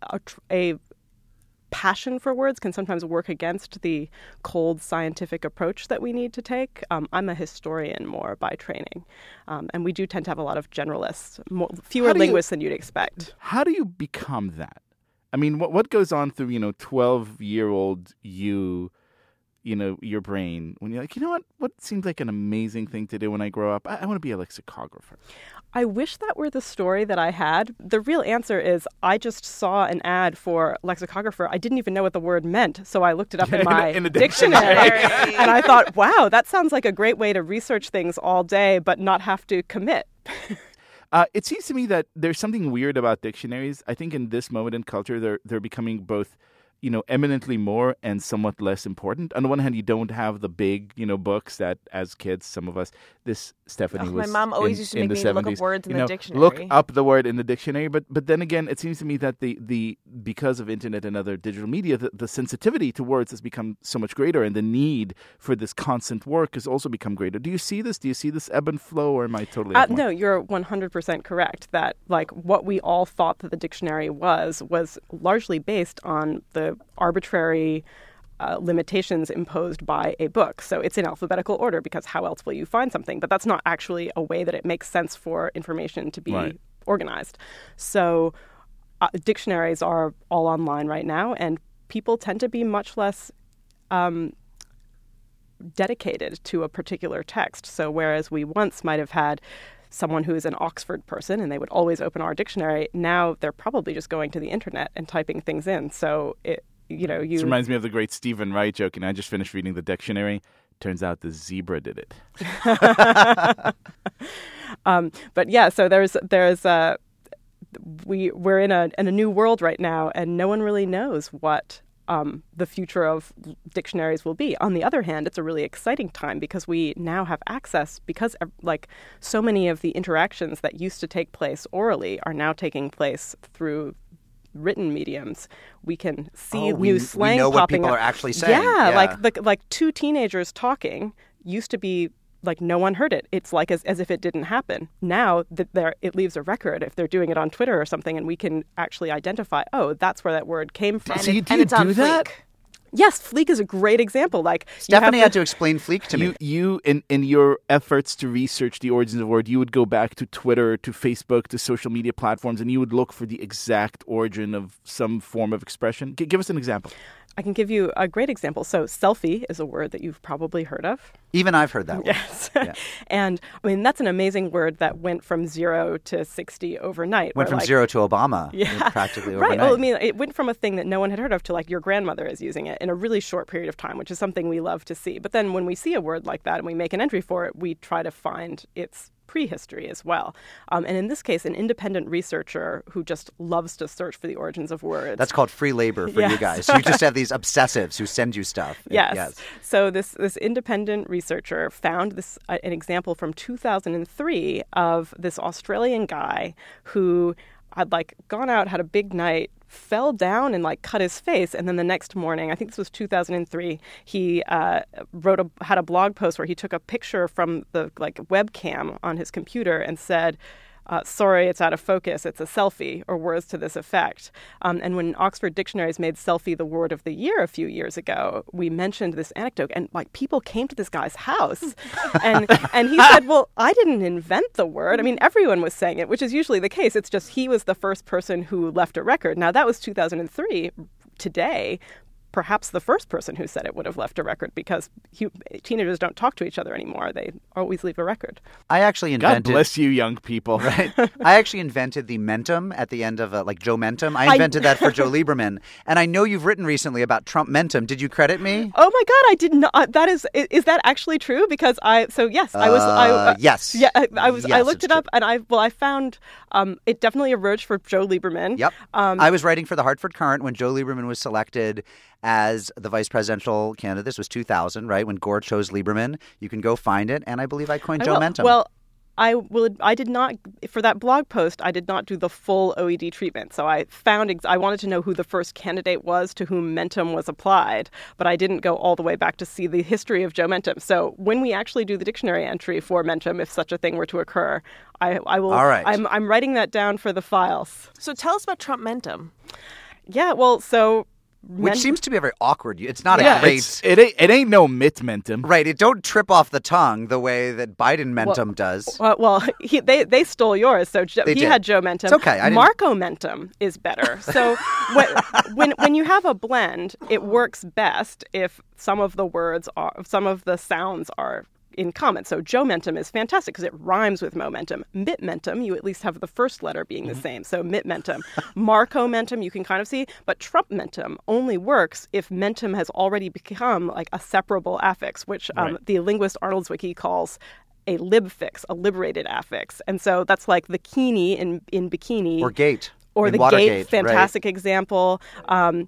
a, a passion for words can sometimes work against the cold scientific approach that we need to take. Um, I'm a historian more by training, um, and we do tend to have a lot of generalists, more, fewer do you- linguists than you'd expect. How do you become that? I mean, what what goes on through you know twelve year old you, you know, your brain when you're like, you know what? What seems like an amazing thing to do when I grow up? I, I want to be a lexicographer. I wish that were the story that I had. The real answer is I just saw an ad for lexicographer. I didn't even know what the word meant, so I looked it up in In a- my in a dictionary. dictionary. and I thought, wow, that sounds like a great way to research things all day but not have to commit. Uh, it seems to me that there's something weird about dictionaries. I think in this moment in culture, they're they're becoming both, you know, eminently more and somewhat less important. On the one hand, you don't have the big, you know, books that as kids, some of us, this Stephanie Oh, my was. mom always in- used to make the me look up 70s, words in you the dictionary. Look up the word in the dictionary, but but then again, it seems to me that the the because of internet and other digital media, the, the sensitivity to words has become so much greater, and the need for this constant work has also become greater. Do you see this? Do you see this ebb and flow, or am I totally? Uh, no, you're 100% correct that like what we all thought that the dictionary was was largely based on the arbitrary uh, limitations imposed by a book. So it's in alphabetical order because how else will you find something? But that's not actually a way that it makes sense for information to be Right. organized. So uh, dictionaries are all online right now, and people tend to be much less um, dedicated to a particular text. So whereas we once might have had someone who is an Oxford person and they would always open our dictionary, now they're probably just going to the internet and typing things in. So it you know, you This reminds me of the great Steven Wright joke, and I just finished reading the dictionary. Turns out the zebra did it. Um, but yeah, so there's there's uh, we we're in a in a new world right now, and no one really knows what um, the future of dictionaries will be. On the other hand, it's a really exciting time because we now have access because like so many of the interactions that used to take place orally are now taking place through written mediums. We can see Oh, we- new we slang know what popping people up. are actually saying. Yeah, Yeah. like the, like two teenagers talking used to be like no one heard it. It's like as, as if it didn't happen. Now that there it leaves a record if they're doing it on Twitter or something, and we can actually identify. Oh, that's where that word came from. So you- do and you it's on do that? Fleek. yes, Fleek is a great example. Like you Stephanie to- had to explain Fleek to me. You, you in, in your efforts to research the origins of the word, you would go back to Twitter, to Facebook, to social media platforms, and you would look for the exact origin of some form of expression. G- give us an example. I can give you a great example. So, selfie is a word that you've probably heard of. Even I've heard that one. Yes. Yeah. and I mean, that's an amazing word that went from zero to 60 overnight. Went from like, zero to Obama. Yeah. Practically Right. overnight. Well, I mean, it went from a thing that no one had heard of to like your grandmother is using it in a really short period of time, which is something we love to see. But then when we see a word like that and we make an entry for it, we try to find its prehistory as well. Um, and in this case, an independent researcher who just loves to search for the origins of words. That's called free labor for you Yes. guys. You just have these obsessives who send you stuff. Yes. So this this independent researcher found this uh, an example from 2003 of this Australian guy who had like gone out, had a big night, fell down and like cut his face, and then the next morning, I think this was 2003, he uh, wrote a had a blog post where he took a picture from the like webcam on his computer and said. Uh, sorry, it's out of focus. It's a selfie, or words to this effect. Um, and when Oxford Dictionaries made selfie the word of the year a few years ago, we mentioned this anecdote, and like people came to this guy's house, and and he said, "Well, I didn't invent the word. I mean, everyone was saying it, which is usually the case. It's just he was the first person who left a record. Now that was 2003. Today, perhaps the first person who said it would have left a record because hu- teenagers don't talk to each other anymore. They always leave a record. I actually invented. God invented. bless you, young people. Right. I actually invented the mentum at the end of uh, like Joe Mentum. I invented that for Joe Lieberman, and I know you've written recently about Trump Mentum. Did you credit me? Oh my God! I did not. uh, That is is that actually true? Because I so yes, I was. I, Uh, yes. Yeah, I, I was. I looked it up, and I well, I found um, it definitely emerged for Joe Lieberman. Yep. Um, I was writing for the Hartford Courant when Joe Lieberman was selected as the vice presidential candidate. This was 2000, right? When Gore chose Lieberman. You can go find it, and I believe I coined I Joe will- Mentum. Well, I will. I did not for that blog post. I did not do the full OED treatment. So I found. ex- I wanted to know who the first candidate was to whom Mentum was applied, but I didn't go all the way back to see the history of Joe Mentum. So when we actually do the dictionary entry for Mentum, if such a thing were to occur, I, I will. All right. I'm I'm writing that down for the files. So tell us about Trump Mentum. Yeah. Well, so. Which seems to be a very awkward. It's not Yeah, a great. it's, it ain't it ain't no mitt mentum. Right, it don't trip off the tongue the way that Biden Mentum does. Uh, well, he, they they stole yours, so Jo- he did. had Joe Mentum. It's okay, I Marco Mentum is better. So when, when when you have a blend, it works best if some of the words are some of the sounds are in common. So Joe Mentum is fantastic because it rhymes with momentum. Mitt Mentum, you at least have the first letter being Mm-hmm. the same. So Mitt Mentum. Marco Mentum, you can kind of see, but Trump Mentum only works if Mentum has already become like a separable affix, which um, the linguist Arnold Zwicky calls a libfix, a liberated affix. And so that's like the kini in, in bikini. Or gate. Or in the Watergate, gate, fantastic example. Um,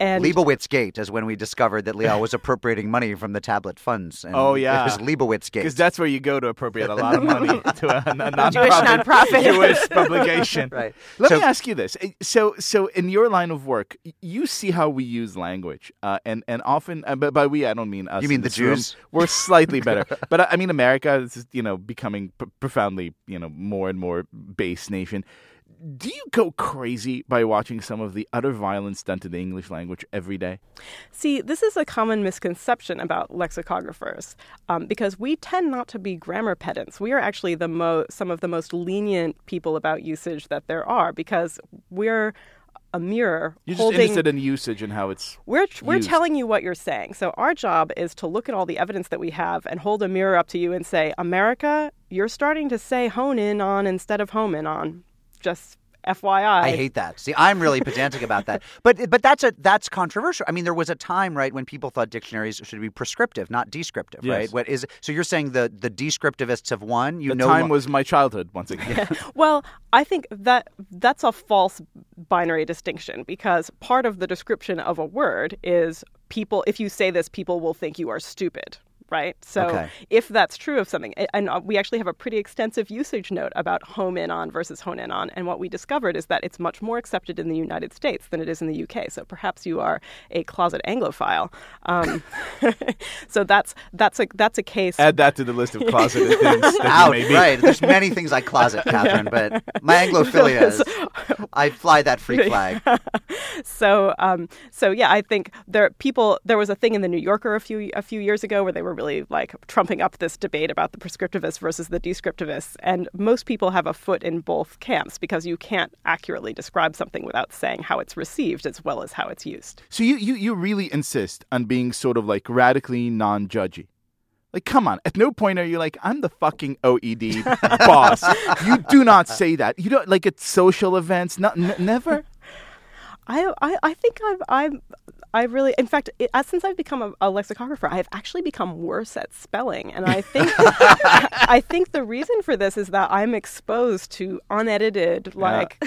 and Leibovitz Gate is when we discovered that Liel was appropriating money from the tablet funds. And Oh, yeah. It was Leibovitz Gate. Because that's where you go to appropriate a lot of money to a, a non-profit, Jewish nonprofit. Jewish publication. Right. Let So- me ask you this: Uh, so, so in your line of work, you see how we use language, uh, and and often, uh, but by we, I don't mean us. You mean the this room. Jews? We're slightly better, but I- I mean America is you know becoming p- profoundly you know more and more base nation. Do you go crazy by watching some of the utter violence done to the English language every day? See, this is a common misconception about lexicographers um, because we tend not to be grammar pedants. We are actually the mo- some of the most lenient people about usage that there are because we're a mirror You're just holding. interested in usage and how it's we're we're used. telling you what you're saying. So our job is to look at all the evidence that we have and hold a mirror up to you and say, America, you're starting to say hone in on instead of home in on. Just FYI. I hate that. See, I'm really pedantic about that. But but that's a that's controversial. I mean, there was a time, right, when people thought dictionaries should be prescriptive, not descriptive, Yes. right? What is so you're saying the the descriptivists have won? You the know time was my childhood once again. Well, I think that that's a false binary distinction because part of the description of a word is people if you say this people will think you are stupid, right? So Okay. if that's true of something and uh, we actually have a pretty extensive usage note about home in on versus hone in on and what we discovered is that it's much more accepted in the United States than it is in the UK. So perhaps you are a closet anglophile. Um, so that's that's a that's a case Add that to the list of closeted things that you out, may be. right? There's many things I closet, Katherine, but my Anglophilia is I fly that freak flag. so um, so yeah, I think there people there was a thing in the New Yorker a few a few years ago where they were really like trumping up this debate about the prescriptivists versus the descriptivists, and most people have a foot in both camps because you can't accurately describe something without saying how it's received as well as how it's used. So you, you, you really insist on being sort of like radically non-judgy. Like, come on. At no point are you like, I'm the fucking OED boss. You do not say that. You don't like at social events. Not n- never. I, I, I think I've, I'm, I really, in fact, it, since I've become a, a lexicographer, I've actually become worse at spelling, and I think, I think the reason for this is that I'm exposed to unedited, like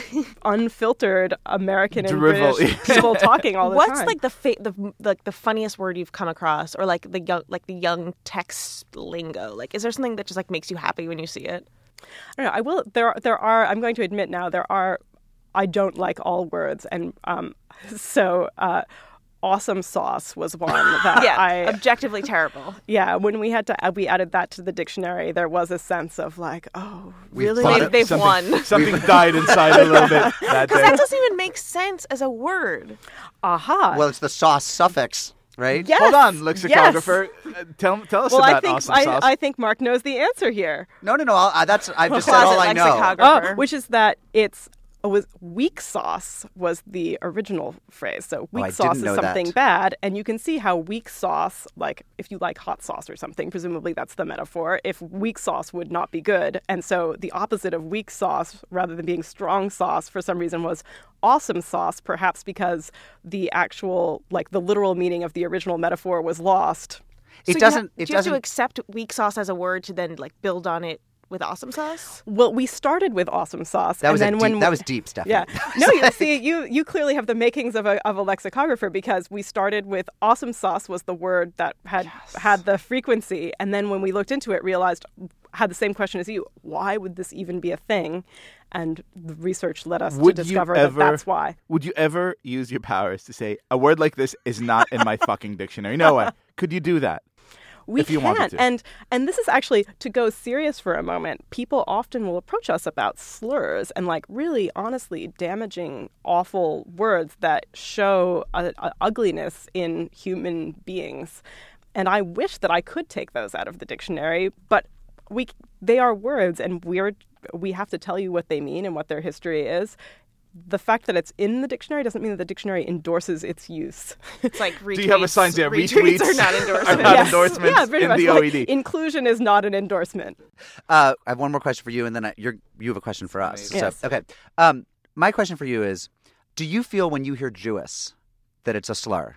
unfiltered American and British people talking all the What's time. like the fa- the like the funniest word you've come across, or like the young like the young text lingo? Like, is there something that just like makes you happy when you see it? I don't know. I will. There, there are. I'm going to admit now. There are I don't like all words, and um, so uh, awesome sauce was one that Yeah, I objectively terrible. yeah. When we had to uh, we added that to the dictionary, there was a sense of like, oh, really? They've it- they've something, won. Something died inside a little bit that day. That doesn't even make sense as a word. Aha. Well, it's the sauce suffix, right? yes. Hold on, yes. lexicographer. Uh, tell tell us Well, about I think awesome sauce. I think Mark knows the answer here. No, no, no. I'll, I, that's I've just said Closet all I know. lexicographer. Oh, which is that it's it Oh, was weak sauce was the original phrase. So oh, weak Oh, sauce is something that. bad, and you can see how weak sauce, like if you like hot sauce or something, presumably that's the metaphor. If weak sauce would not be good, and so the opposite of weak sauce, rather than being strong sauce, for some reason was awesome sauce, perhaps because the actual, like the literal meaning of the original metaphor was lost. It So doesn't. ha- it do you have doesn't. to accept weak sauce as a word to then like build on it with awesome sauce? Well, we started with awesome sauce, that and was a then deep, when that was deep, Stephanie. Yeah. No, you see, you you clearly have the makings of a of a lexicographer because we started with awesome sauce was the word that had had the frequency, and then when we looked into it, realized had the same question as you: Why would this even be a thing? And the research led us Would to discover ever? that that's why. Would you ever use your powers to say a word like this is not in my fucking dictionary? No way. Could you do that? We can, and and this is actually to go serious for a moment. People often will approach us about slurs and like really, honestly, damaging, awful words that show a, a ugliness in human beings. And I wish that I could take those out of the dictionary, but we they are words, and we're we have to tell you what they mean and what their history is. The fact that it's in the dictionary doesn't mean that the dictionary endorses its use. It's like retweets. Do you have a sign there? Retweets, Retweets are not are endorsements. not Yes. endorsements yeah, pretty in much. the Like, inclusion is not an endorsement. Uh, I have one more question for you, and then I, you're, you have a question for us. Yes. So, okay. Um, my question for you is: Do you feel when you hear Jewess that it's a slur?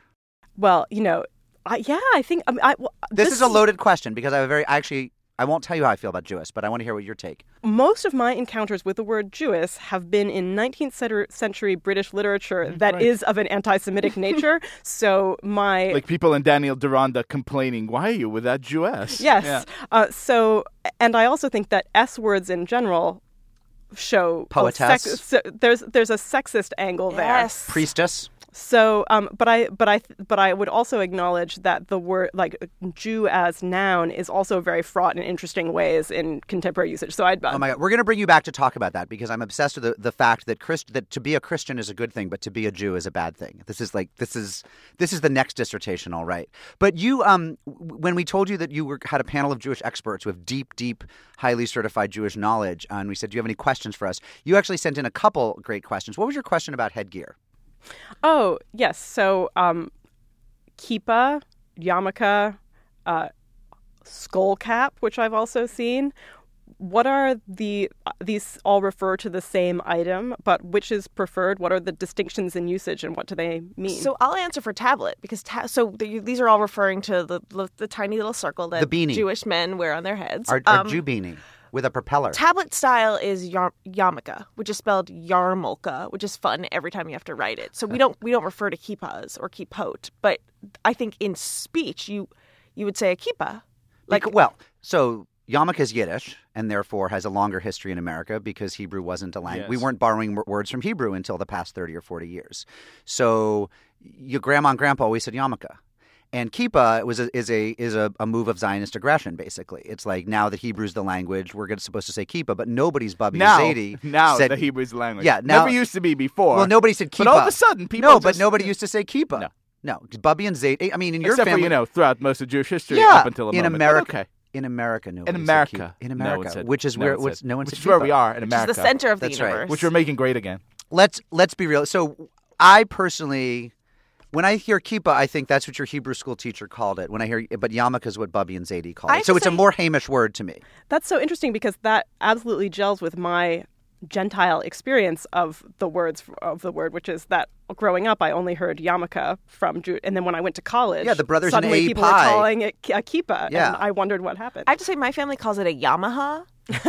Well, you know, I, yeah, I think I, mean, I, well, This, is a loaded question because I have a very actually. I won't tell you how I feel about Jewess, but I want to hear what your take. Most of my encounters with the word Jewess have been in 19th century, century British literature that is of an anti-Semitic nature. so my like people in Daniel Deronda complaining, "Why are you with that Jewess?" yes, Yeah. uh, so and I also think that S words in general show a Poetess. so there's there's a sexist angle there. Yes. Priestess. So, um, but I, but I, but I would also acknowledge that the word, like Jew as noun, is also very fraught in interesting ways in contemporary usage. So I'd, Oh my God, we're going to bring you back to talk about that because I'm obsessed with the, the fact that Christ, that to be a Christian is a good thing, but to be a Jew is a bad thing. This is like this is this is the next dissertation, all right. But you, um, when we told you that you were had a panel of Jewish experts with deep, deep, highly certified Jewish knowledge, and we said, "Do you have any questions for us?" You actually sent in a couple great questions. What was your question about headgear? Oh yes, so um, kippah, yarmulke, uh, skull cap, which I've also seen. What are the uh, these all refer to the same item, but which is preferred? What are the distinctions in usage, and what do they mean? So I'll answer for tablet because ta- so the, these are all referring to the, the the tiny little circle that The beanie. Jewish men wear on their heads. Our, our Um, Jew beanie with a propeller. Tablet style is yar- yarmulke, which is spelled yarmulke, which is fun every time you have to write it. So we don't we don't refer to kippahs or kippot, but I think in speech you you would say a kippah. Like, well, so yarmulke is Yiddish and therefore has a longer history in America because Hebrew wasn't a language. We weren't borrowing w- words from Hebrew until the past 30 or 40 years. So your grandma and grandpa always said yarmulke. And kippah was a, is a is a, a move of Zionist aggression. Basically, it's like now that Hebrew's the language, we're gonna, supposed to say kippah, but nobody's Bubby Now, Zadie now said the Hebrew's the language. Yeah, now- never used to be before. Well, nobody said kippah. But all of a sudden, people no, but nobody used to say kippah. No. no, Bubby and Zadie. I mean, in your Except family, for you know throughout most of Jewish history yeah, up until a in moment. America. okay. In America, no. In America, in no one America, said- which is no where which, said- no one which said is where we are in Which America, is the center of the That's right. universe. which we're making great again. Let's let's be real. So, I personally, when I hear kippah, I think that's what your Hebrew school teacher called it. When I hear, but yarmulke is what Bubby and Zadie call it. So to it's a more Hamish word to me. That's so interesting because that absolutely gels with my Gentile experience of the words of the word, which is that growing up I only heard yarmulke from Jew, and then when I went to college, Yeah, the brothers suddenly A people Pi. were calling it ki- a kippah, Yeah. and I wondered what happened. I have to say my family calls it a Yamaha,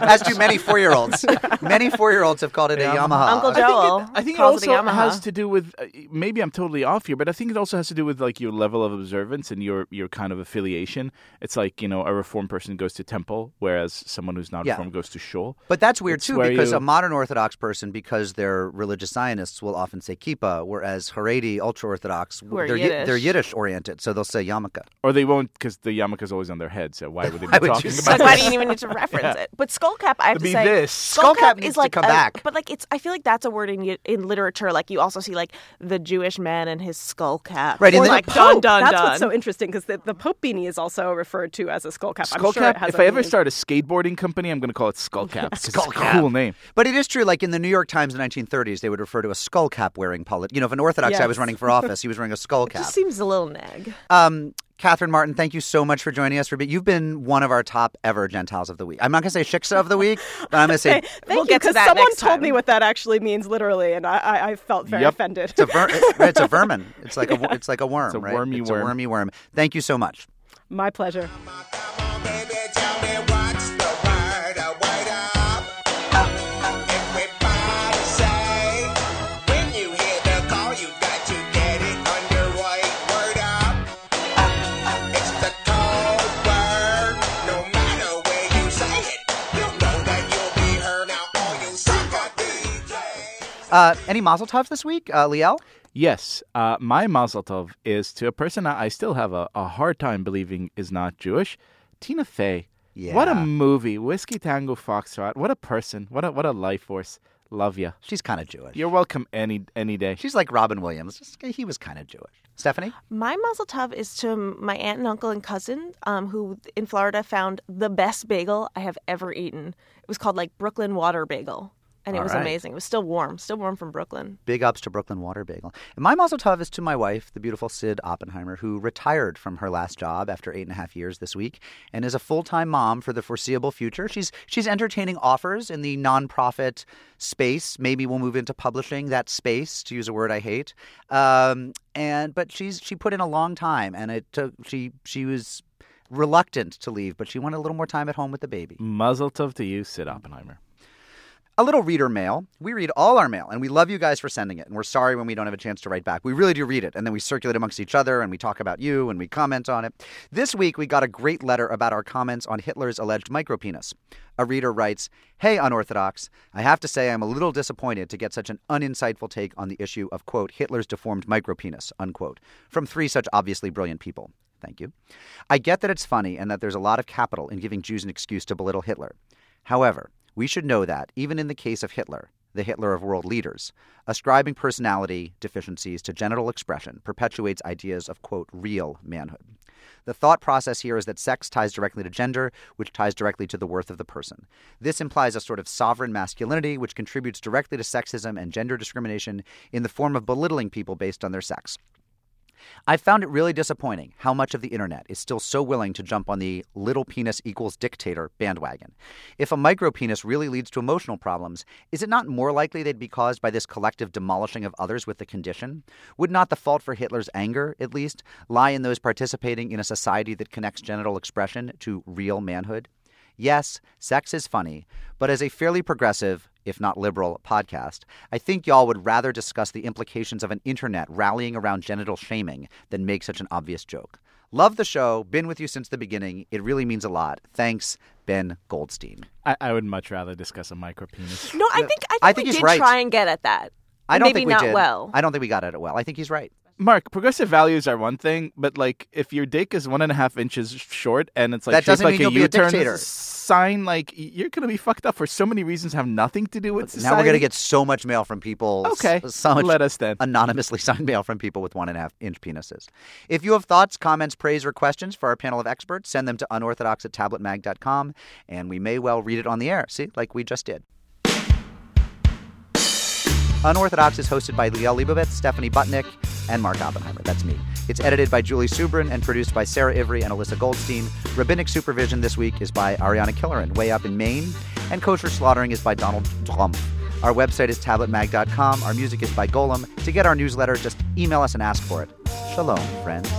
As do many four-year-olds. many four-year-olds have called it a Yamaha. Uncle I think Joel it, I think it calls it also Yamaha. has to do with uh, maybe I'm totally off here, but I think it also has to do with like your level of observance and your your kind of affiliation. It's like you know a reformed person goes to temple, whereas someone who's not Yeah. reformed goes to shul. But that's weird It's too, where because you- a modern Orthodox person, because they're religious Zionists, will often say kippah, whereas Haredi ultra Orthodox, are they're Yiddish. they're Yiddish oriented, so they'll say yarmulke. Or they won't because the yarmulke's always on their head. So why would they be would talking you about Like, why this? do you even need to reference it? But skullcap, I have It'd to be say, this. Skullcap needs is to like come a- back. But like, it's I feel like that's a word in in literature. Like you also see like the Jewish man and his skullcap. Right, in Or the- like Pope, dun dun That's dun. what's so interesting because the, the Pope beanie is also referred to as a skull cap. I'm sure it has if a I ever meaning. start a skateboarding company, I'm going to call it Skullcap. 'cause It's a Skullcap. cool name. But it is true, like in the New York Times in the 1930s, they would refer to a skull cap wearing polit. You know, if an Orthodox guy was running for office, he was wearing a skull It cap. just seems a little neg. Um, Katherine Martin, thank you so much for joining us. For you've been one of our top ever Gentiles of the week. I'm not going to say shiksa of the week, but I'm going to say Okay, thank We'll you get to because someone told time. me what that actually means literally, and I, I, I felt very Yep. offended. it's a ver- it's a vermin. It's like a wo- it's like a worm. It's a right? wormy it's worm. a wormy worm. Thank you so much. My pleasure. Uh, any Mazel Tovs this week, uh, Liel? Yes, uh, my Mazel Tov is to a person I I still have a, a hard time believing is not Jewish, Tina Fey. Yeah. What a movie, Whiskey Tango Foxtrot. What a person. What a what a life force. Love you. She's kind of Jewish. You're welcome any any day. She's like Robin Williams. Just- He was kind of Jewish. Stephanie? My mazel tov is to my aunt and uncle and cousin, um, who in Florida found the best bagel I have ever eaten. It was called like Brooklyn Water Bagel, and it All was right. amazing. It was still warm, still warm from Brooklyn. Big ups to Brooklyn Water Bagel. And my Mazel Tov is to my wife, the beautiful Sid Oppenheimer, who retired from her last job after eight and a half years this week and is a full time mom for the foreseeable future. She's she's entertaining offers in the nonprofit space. Maybe we'll move into publishing that space, to use a word I hate. Um, and but she's she put in a long time, and it took she she was reluctant to leave, but she wanted a little more time at home with the baby. Mazel Tov to you, Sid Oppenheimer. A little reader mail. We read all our mail, and we love you guys for sending it. And we're sorry when we don't have a chance to write back. We really do read it, and then we circulate amongst each other, and we talk about you, and we comment on it. This week, we got a great letter about our comments on Hitler's alleged micropenis. A reader writes, "Hey, unorthodox. I have to say I'm a little disappointed to get such an uninsightful take on the issue of quote Hitler's deformed micropenis unquote from three such obviously brilliant people." Thank you. I get that it's funny and that there's a lot of capital in giving Jews an excuse to belittle Hitler. However, we should know that, even in the case of Hitler, the Hitler of world leaders, ascribing personality deficiencies to genital expression perpetuates ideas of, quote, real manhood. The thought process here is that sex ties directly to gender, which ties directly to the worth of the person. This implies a sort of sovereign masculinity, which contributes directly to sexism and gender discrimination in the form of belittling people based on their sex. I found it really disappointing how much of the internet is still so willing to jump on the little penis equals dictator bandwagon. If a micro penis really leads to emotional problems, is it not more likely they'd be caused by this collective demolishing of others with the condition? Would not the fault for Hitler's anger, at least, lie in those participating in a society that connects genital expression to real manhood? Yes, sex is funny, but as a fairly progressive, if not liberal, podcast, I think y'all would rather discuss the implications of an internet rallying around genital shaming than make such an obvious joke. Love the show, been with you since the beginning. It really means a lot. Thanks, Ben Goldstein. I, I would much rather discuss a micropenis. No, I think I think, I think we he's did right. try and get at that. I don't Maybe think we not did. well. I don't think we got at it well. I think he's right. Mark, progressive values are one thing, but like if your dick is one and a half inches short and it's like That doesn't like mean a you'll be a U-turn dictator. sign, like you're gonna be fucked up for so many reasons have nothing to do with society. Now we're going to get so much mail from people. Okay, So much let us then. anonymously signed mail from people with one and a half inch penises. If you have thoughts, comments, praise, or questions for our panel of experts, send them to unorthodox at tabletmag.com, and we may well read it on the air. See, like we just did. Unorthodox is hosted by Liel Leibovitz, Stephanie Butnick, and Mark Oppenheimer. That's me. It's edited by Julie Subrin and produced by Sarah Ivry and Alyssa Goldstein. Rabbinic supervision this week is by Ariana Killeran, way up in Maine. And kosher slaughtering is by Donald Drumpf. Our website is tabletmag.com. Our music is by Golem. To get our newsletter, just email us and ask for it. Shalom, friends.